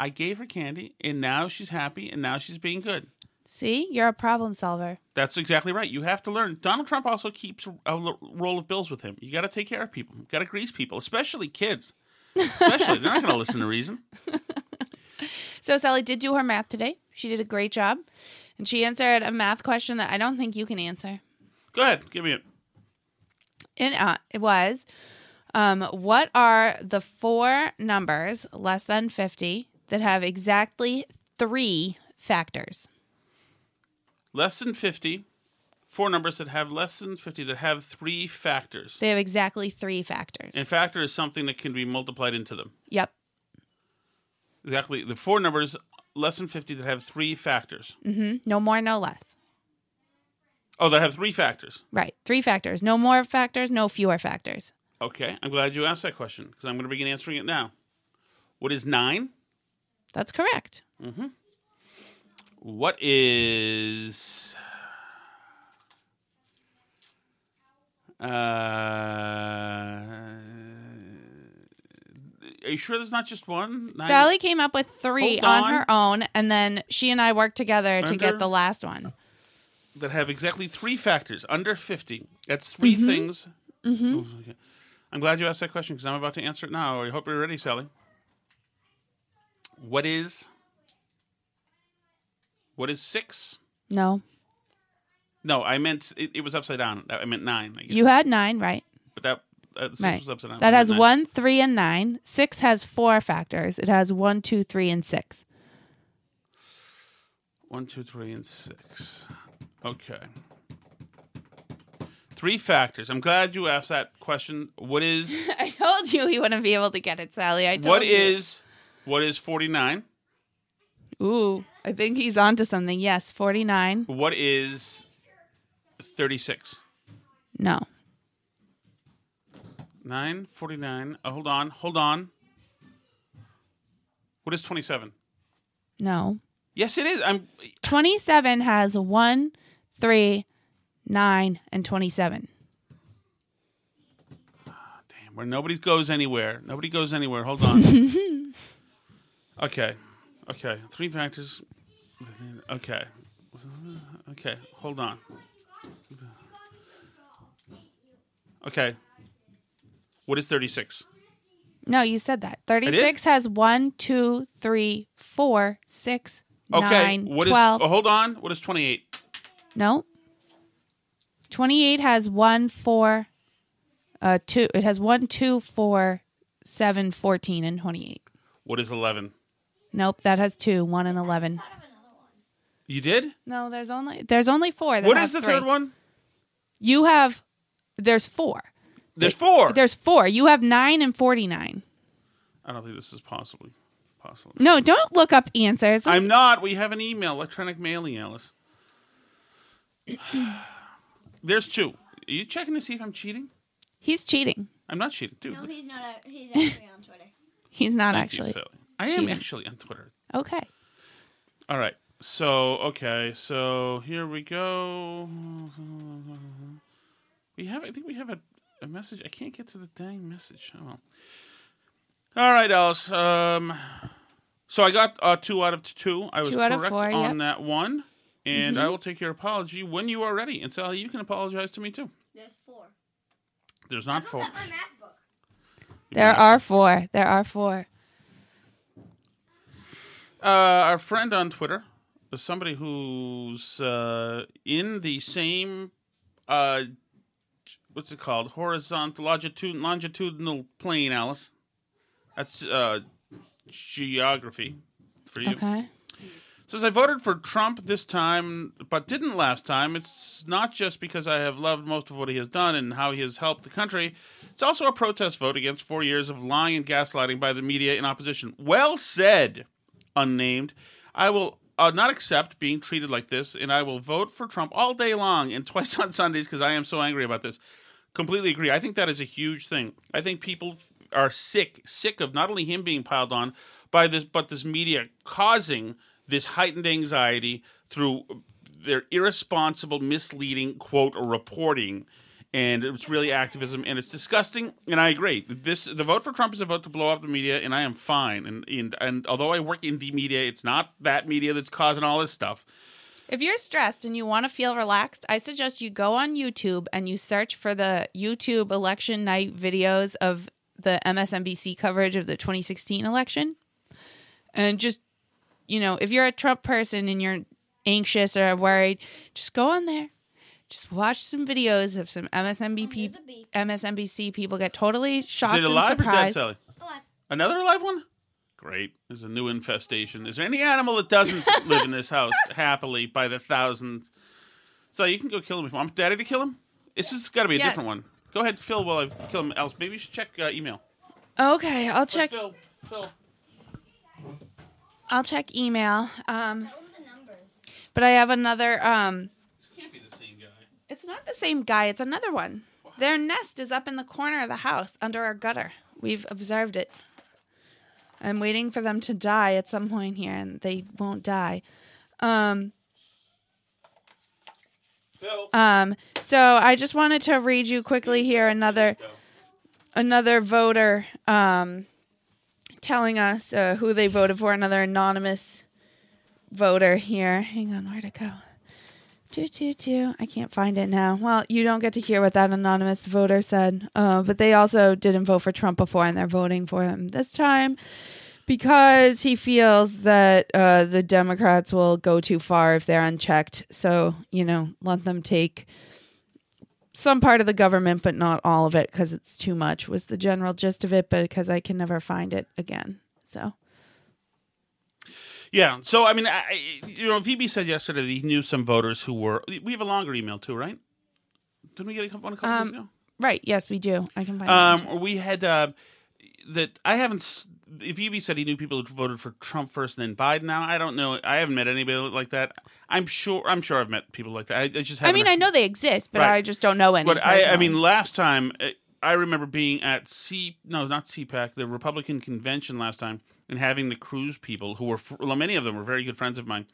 I gave her candy, and now she's happy, and now she's being good. See, you're a problem solver. That's exactly right. You have to learn. Donald Trump also keeps a roll of bills with him. You got to take care of people. You got to grease people, especially kids. Especially, they're not going to listen to reason. So Sally did do her math today. She did a great job, and she answered a math question that I don't think you can answer. Go ahead, give me it. It, uh, it was, um, what are the four numbers less than fifty that have exactly three factors? Less than 50, four numbers that have less than 50 that have three factors. They have exactly three factors. And factor is something that can be multiplied into them. yep. Exactly. The four numbers less than 50 that have three factors. Mm-hmm. No more, no less. Oh, that have three factors. Right. Three factors. No more factors. No fewer factors. Okay. I'm glad you asked that question because I'm going to begin answering it now. What is nine? That's correct. Mm-hmm. What is. Uh, are you sure there's not just one? Nine? Sally came up with three Hold on. on. her own, and then she and I worked together to Under- get the last one. that have exactly three factors under 50. That's 3 things. Mm-hmm. I'm glad you asked that question because I'm about to answer it now. I hope you're ready, Sally. What is what is six? No, No, I meant it, it was upside down. I meant nine. I guess. you had nine, right? but that, that six Right. was upside down. That has nine. one, three, and nine. Six has four factors. It has one, two, three, and six. One, two, three, and six. Okay. Three factors. I'm glad you asked that question. What is I told you he wouldn't be able to get it, Sally. I told What you. is what is 49? Ooh, I think he's onto something. Yes, 49. What is 36? No. 9, 49. Oh, hold on. Hold on. What is 27? No. Yes, it is. I'm 27 has 1, 3, 9, and 27. Ah, damn, where nobody goes anywhere. Nobody goes anywhere. Hold on. okay. Okay. Three factors. Okay. Okay. Hold on. Okay. What is 36? No, you said that. 36 has 1, 2, 3, 4, 6, Okay. 9, What is? 12. oh, hold on. What is 28? No. 28 has 1, 4, uh, 2. It has 1, 2, 4, 7, 14, and 28. What is 11? Nope, that has 2, 1 and 11. You did? No, there's only there's only 4 that What have the three. third one? You have there's 4. There's four. There's 4. You have 9 and 49. I don't think this is possibly possible. No, don't look up answers. I'm not. We have an email, electronic mailing, Alice. There's two. Are you checking to see if I'm cheating? He's cheating. I'm not cheating, dude. No, he's not. A, he's actually on Twitter. He's not Thank you, actually. Sally. I am cheating. actually on Twitter. Okay. All right. So okay. So here we go. We have. I think we have a, a message. I can't get to the dang message. Oh well. All right, Alice. Um. So I got uh, two out of two. I was Two out of correct four, on yep. Mm-hmm. that one, and I will take your apology when you are ready. And Sally, you can apologize to me too. There's four. There's not Look four. at my math book. There are 4. There are 4. Uh, our friend on Twitter somebody who's uh, in the same uh, what's it called horizontal longitudinal longitudinal plane. Alice, that's uh, geography for you. Okay. Says I voted for Trump this time, but didn't last time. It's not just because I have loved most of what he has done and how he has helped the country. It's also a protest vote against four years of lying and gaslighting by the media in opposition. Well said, unnamed. I will uh, not accept being treated like this, and I will vote for Trump all day long and twice on Sundays because I am so angry about this. Completely agree. I think that is a huge thing. I think people are sick, sick of not only him being piled on by this, but this media causing this heightened anxiety through their irresponsible, misleading quote or reporting. And it's really activism, and it's disgusting. And I agree. This the vote for Trump is a vote to blow up the media, and I am fine. And and, and although I work in the media, it's not that media that's causing all this stuff. If you're stressed and you want to feel relaxed, I suggest you go on YouTube and you search for the YouTube election night videos of the MSNBC coverage of the 2016 election. And just, you know, if you're a Trump person and you're anxious or worried, just go on there. Just watch some videos of some MSNBC. MSNBC people get totally shocked Is it and alive or dead. Sally? Alive. Another alive one? Great. There's a new infestation. Is there any animal that doesn't live in this house happily by the thousands? So you can go kill him if you want. Daddy to kill him? This has got to be a Yes. different one. Go ahead, Phil, while I kill him. Else, maybe you should check uh, email. Okay, I'll check. Phil, Phil. I'll check email. Um, Tell him the numbers. but I have another. Um, This can't be the same guy. It's not the same guy. It's another one. Their nest is up in the corner of the house under our gutter. We've observed it. I'm waiting for them to die at some point here, and they won't die. Um, um, so I just wanted to read you quickly here another another voter um, telling us uh, who they voted for. Another anonymous voter here. Hang on, where'd it go? Two, two, two. I can't find it now. Well, you don't get to hear what that anonymous voter said. Uh, but they also didn't vote for Trump before, and they're voting for him this time because he feels that uh, the Democrats will go too far if they're unchecked. So, you know, let them take some part of the government, but not all of it because it's too much, was the general gist of it, but because I can never find it again. So, Yeah. So I mean, I, you know, VB said yesterday that he knew some voters who were. We have a longer email too, right? Didn't we get a couple, one a couple days Um, ago? Right. Yes, we do. I can find. Um, we had uh, that. I haven't. If Evie said he knew people who voted for Trump first and then Biden. Now I don't know. I haven't met anybody like that. I'm sure. I'm sure I've met people like that. I, I just. I mean, I know they exist, but Right. I just don't know any. But I, I mean, last time uh, I remember being at C, no, not CPAC, the Republican convention last time, and having the Cruz people, who were well, many of them were very good friends of mine.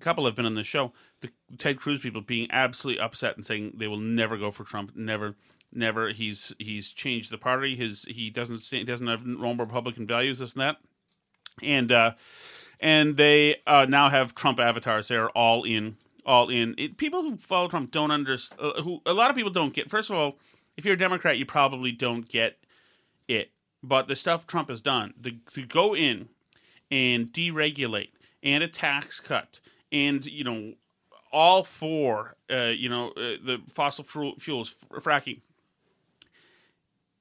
A couple have been on the show. The Ted Cruz people being absolutely upset and saying they will never go for Trump, never, never. He's he's changed the party. His he doesn't sta- he doesn't have normal Republican values, this and that, and uh, and they uh, now have Trump avatars. They're all in, all in. It, people who follow Trump don't understand. Uh, who a lot of people don't get. First of all, if you're a Democrat, you probably don't get. But the stuff Trump has done, the, to go in and deregulate and a tax cut, and you know, all for uh, you know uh, the fossil fuel, fuels fracking.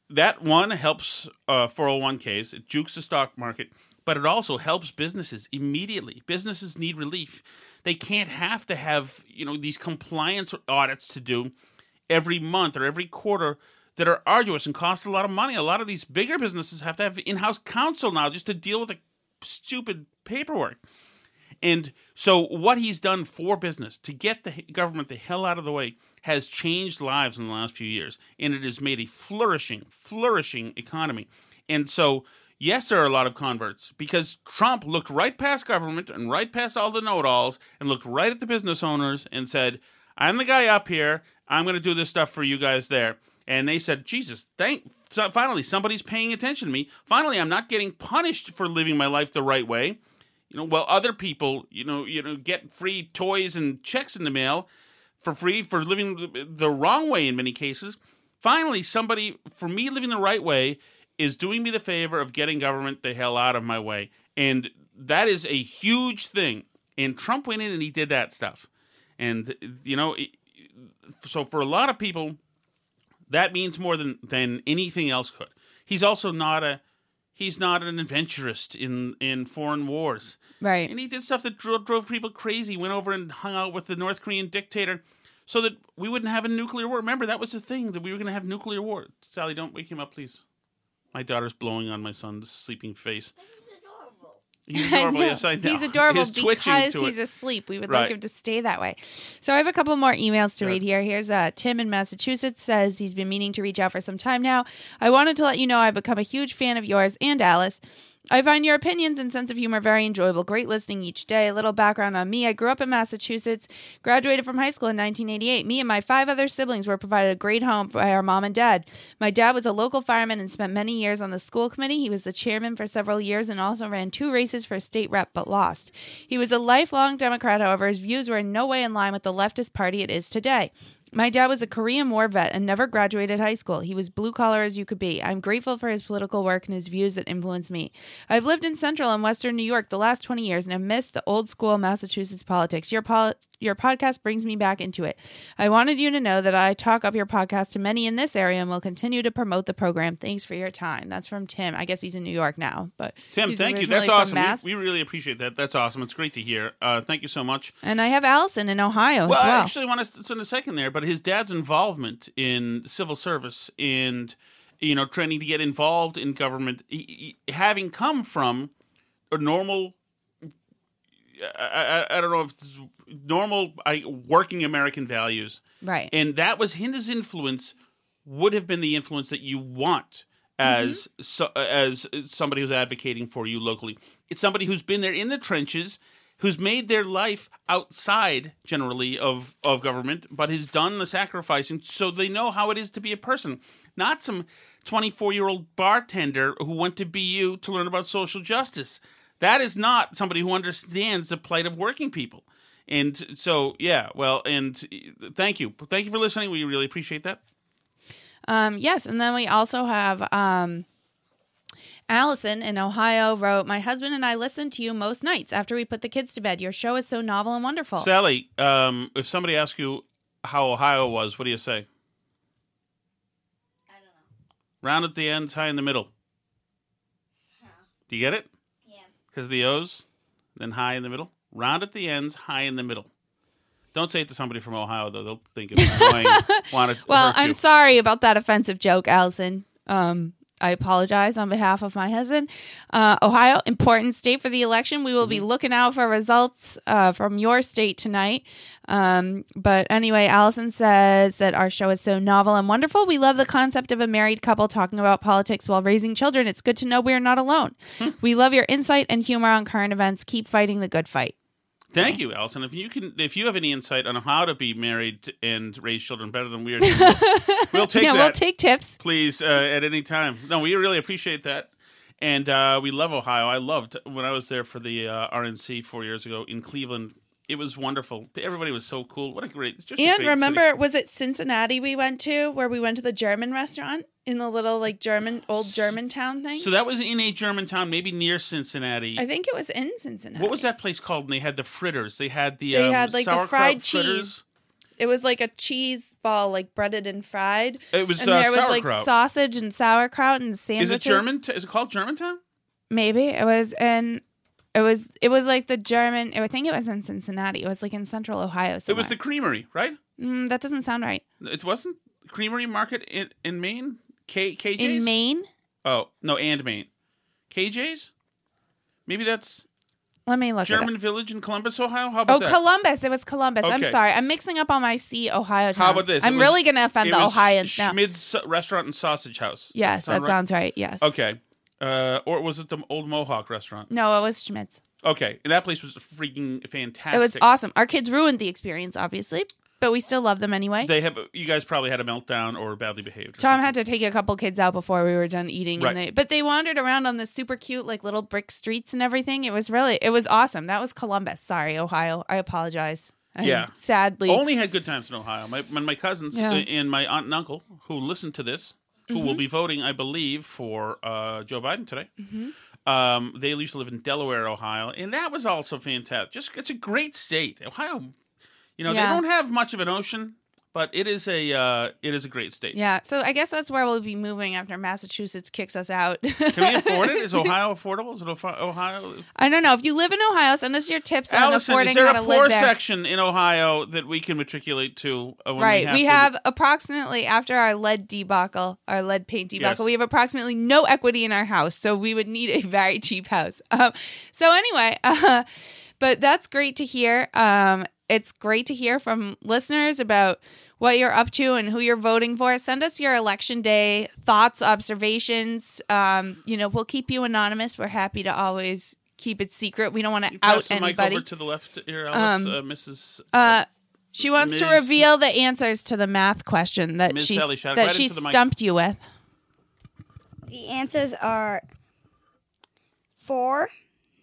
That one helps uh, 401ks. It jukes the stock market, but it also helps businesses immediately. Businesses need relief. They can't have to have you know these compliance audits to do every month or every quarter that are arduous and cost a lot of money. A lot of these bigger businesses have to have in-house counsel now just to deal with the stupid paperwork. And so, what he's done for business to get the government the hell out of the way has changed lives in the last few years, and it has made a flourishing, flourishing economy. And so, yes, there are a lot of converts because Trump looked right past government and right past all the know-it-alls and looked right at the business owners and said, "I'm the guy up here. I'm going to do this stuff for you guys there." And they said, "Jesus, thank so finally somebody's paying attention to me. Finally, I'm not getting punished for living my life the right way." you know, while other people, you know, you know, get free toys and checks in the mail for free for living the- the wrong way in many cases. Finally, somebody for me living the right way is doing me the favor of getting government the hell out of my way, and that is a huge thing. And Trump went in and he did that stuff, and you know, so for a lot of people, that means more than than anything else could. He's also not a he's not an adventurist in in foreign wars. Right. And he did stuff that drove, drove people crazy. Went over and hung out with the North Korean dictator so that we wouldn't have a nuclear war. Remember, that was the thing that we were going to have nuclear war. Sally, don't wake him up, please. My daughter's blowing on my son's sleeping face. He's adorable. He's adorable. know. yes, I know. He's adorable He's because he's it. asleep. We would Right. like him to stay that way. So I have a couple more emails to Sure. read here. Here's uh, Tim in Massachusetts says he's been meaning to reach out for some time now. I wanted to let you know I've become a huge fan of yours and Alice. I find your opinions and sense of humor very enjoyable. Great listening each day. A little background on me. I grew up in Massachusetts, graduated from high school in 1988. Me and my five other siblings were provided a great home by our mom and dad. My dad was a local fireman and spent many years on the school committee. He was the chairman for several years and also ran two races for state rep but lost. He was a lifelong Democrat, however, his views were in no way in line with the leftist party it is today. My dad was a Korean War vet and never graduated high school. He was blue collar as you could be. I'm grateful for his political work and his views that influenced me. I've lived in central and western New York the last 20 years and have missed the old school Massachusetts politics. Your pol- your podcast brings me back into it. I wanted you to know that I talk up your podcast to many in this area and will continue to promote the program. Thanks for your time. That's from Tim. I guess he's in New York now, but Tim, thank you. That's awesome. We, we really appreciate that. That's awesome. It's great to hear. Uh, thank you so much. and I have Allison in Ohio Well, as well. I actually want to spend a second there, but his dad's involvement in civil service and you know training to get involved in government, he, he- having come from a normal. I, I, I don't know if it's normal I, working American values, right. and that was his influence. Would have been the influence that you want as mm-hmm. so, as somebody who's advocating for you locally. It's somebody who's been there in the trenches, who's made their life outside generally of of government, but has done the sacrificing so they know how it is to be a person, not some twenty four year old bartender who went to BU to learn about social justice. That is not somebody who understands the plight of working people. And so, yeah, well, and thank you. Thank you for listening. We really appreciate that. Um, yes, and then we also have um, Allison in Ohio wrote, "My husband and I listen to you most nights after we put the kids to bed. Your show is so novel and wonderful." Sally, um, if somebody asks you how Ohio was, what do you say? I don't know. Round at the ends, high in the middle. Do you get it? Yeah. Because the O's, then high in the middle. Round at the ends, high in the middle. Don't say it to somebody from Ohio though; they'll think it's annoying. Want to Well, hurt I'm you. sorry about that offensive joke, Allison. Um, I apologize on behalf of my husband. Uh, Ohio, important state for the election. We will Mm-hmm. be looking out for results uh, from your state tonight. Um, but anyway, Allison says that our show is so novel and wonderful. We love the concept of a married couple talking about politics while raising children. It's good to know we are not alone. Hmm. we love your insight and humor on current events. Keep fighting the good fight. Thank you, Allison. If you can, if you have any insight on how to be married and raise children better than we are, doing, we'll, we'll take yeah, that. we'll take tips. please uh, at any time. No, we really appreciate that, and uh, we love Ohio. I loved when I was there for the uh, RNC four years ago in Cleveland. It was wonderful. Everybody was so cool. What a great! Just And great remember, city. was it Cincinnati we went to where we went to the German restaurant in the little like German old German town thing? So that was in a German town, maybe near Cincinnati. I think it was in Cincinnati. what was that place called? And they had the fritters. They had the They um, had, like, the fried fritters. cheese. It was like a cheese ball, like breaded and fried. It was and uh, there was like sausage and sauerkraut and sandwiches. Is it German? Is it called Germantown? Maybe it was in. It was. It was like the German. I think it was in Cincinnati. It was like in Central Ohio. It was the. Creamery, right? Mm, that doesn't sound right. It wasn't Creamery Market in, in Maine. K KJ's In Maine. Oh no, and Maine. KJ's. Maybe that's Let me look. German Village in Columbus, Ohio. How about Oh, that? Columbus. It was Columbus. I'm sorry. I'm mixing up all my C Ohio towns. How about this? I'm was- really going to offend the Ohioans now. Schmidt's Restaurant and Sausage House. yes, Sound that right? sounds right. Yes. Okay. Uh, or was it the old Mohawk restaurant? No, it was Schmidt's. Okay, and that place was freaking fantastic. It was awesome. Our kids ruined the experience, obviously, but we still love them anyway. They have you guys probably had a meltdown or badly behaved. or Tom something. had to take a couple kids out before we were done eating, Right. and they but they wandered around on the super cute like little brick streets and everything. It was really it was awesome. That was Columbus. Sorry, Ohio. I apologize. I Yeah. sadly. only had good times in Ohio. My my, cousins Yeah. uh, and my aunt and uncle who listen to this, who Mm-hmm. will be voting, I believe, for uh, Joe Biden today. Mm-hmm. Um, they used to live in Delaware, Ohio, and that was also fantastic. Just it's a great state, Ohio. You know Yeah. they don't have much of an ocean, but it is a uh, it is a great state. yeah, so I guess that's where we'll be moving after Massachusetts kicks us out. Can we afford it? Is Ohio affordable? Is it Ohio- Ohio? I don't know. If you live in Ohio, send us your tips on affording is there how a to poor live there. section in Ohio that we can matriculate to? Uh, right. We We have, have, approximately after our lead debacle, our lead paint debacle, Yes. we have approximately no equity in our house, so we would need a very cheap house. Um, so anyway, uh, but that's great to hear. Um, it's great to hear from listeners about what you're up to and who you're voting for. Send us your election day thoughts, observations. Um, you know, we'll keep you anonymous. We're happy to always keep it secret. We don't want to You pass out the mic anybody. over to the left here, Alice, Um, uh, Mrs. Uh, she wants to reveal the answers to the math question that Ms. she Sally that right she into the mic. stumped you with. The answers are four,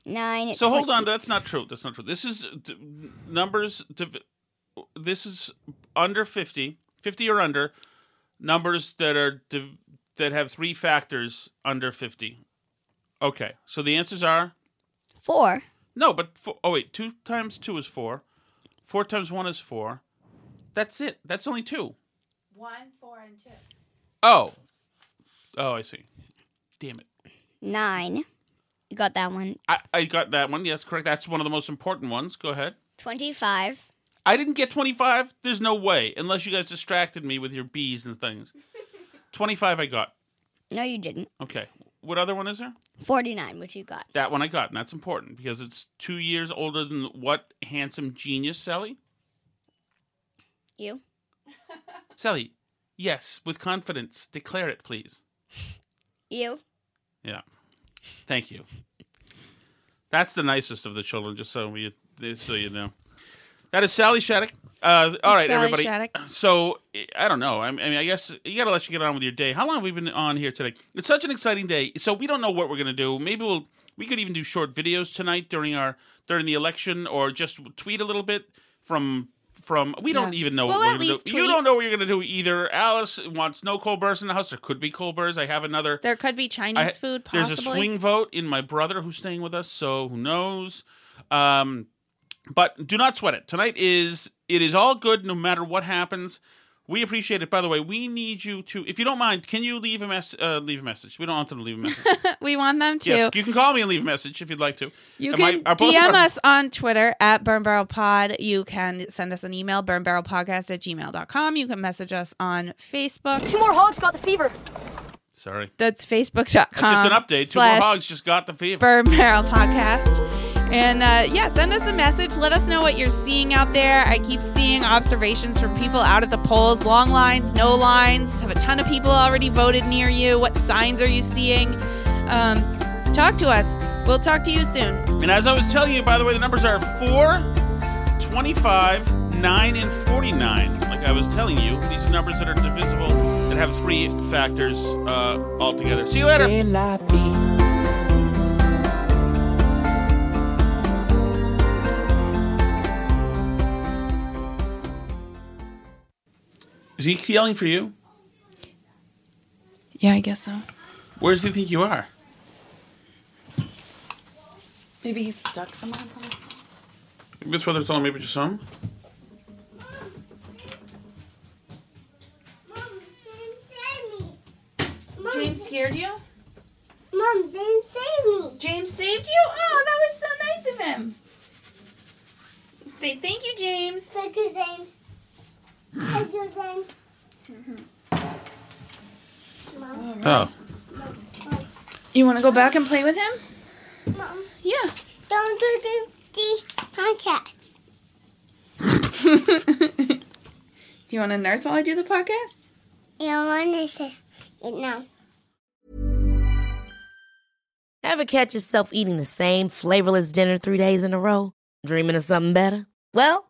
nine. So hold on, that's not true. That's not true. This is d- numbers. div- This is under 50, 50 or under numbers that are div- that have three factors under fifty. Okay, so the answers are Four. no, but four, oh wait, two times two is four. Four times one is four. That's it. That's only two. One, four, and two. Oh, oh, I see. Damn it. Nine. You got that one. I, I got that one. Yes, correct. That's one of the most important ones. Go ahead. 25. I didn't get 25. There's no way, unless you guys distracted me with your bees and things. 25 I got. No, you didn't. Okay. What other one is there? 49, which you got. That one I got, and that's important because it's two years older than what handsome genius, Sally? You. Sally, yes, with confidence. Declare it, please. You. Yeah. Thank you. That's the nicest of the children, just so we so you know. That is Sally Shattuck. Uh, all right, Sally everybody. Shattuck. So I don't know. I mean, I guess you got to let you get on with your day. How long have we been on here today? It's such an exciting day. So we don't know what we're gonna do. Maybe we'll we could even do short videos tonight during our during the election, or just tweet a little bit from from. We don't even know We'll what we're gonna do. You don't know what you're gonna do either. Alice wants no cold burrs in the house. There could be cold burrs. I have another. There could be Chinese I- food, possibly. There's a swing vote in my brother who's staying with us, so who knows? Um, but do not sweat it. Tonight is it is all good no matter what happens. We appreciate it. By the way, we need you to, if you don't mind, can you leave a mess, uh, leave a message? We don't want them to leave a message. we want them to. yes, you can call me and leave a message if you'd like to. You Am can are both of DM our- us on Twitter at Burn Barrel Pod. You can send us an email, burnbarrelpodcast at gmail.com. You can message us on Facebook. Two more hogs got the fever. Sorry. That's facebook.com. That's just an update. Two more hogs just got the fever. Burn Barrel Podcast. And uh, yeah, send us a message. Let us know what you're seeing out there. I keep seeing observations from people out at the polls long lines, no lines. Have a ton of people already voted near you. What signs are you seeing? Um, talk to us. We'll talk to you soon. And as I was telling you, by the way, the numbers are 4, 25, 9, and 49. Like I was telling you, these are numbers that are divisible, that have three factors uh, altogether. See you later. Is he yelling for you? Yeah, I guess so. Where does he think you are? Maybe he's stuck somewhere. Maybe that's why they're telling maybe just some. Mom, Mom, Jane save me. James scared you? Mom, didn't save me. James saved you? Oh, that was so nice of him. Say thank you, James. Thank you, James. Thank you, mm-hmm. Oh. You want to go back and play with him? Mom, Yeah. don't do the, the podcasts. Do you want to nurse while I do the podcast? You don't want to say it now. Ever catch yourself eating the same flavorless dinner three days in a row? Dreaming of something better? Well,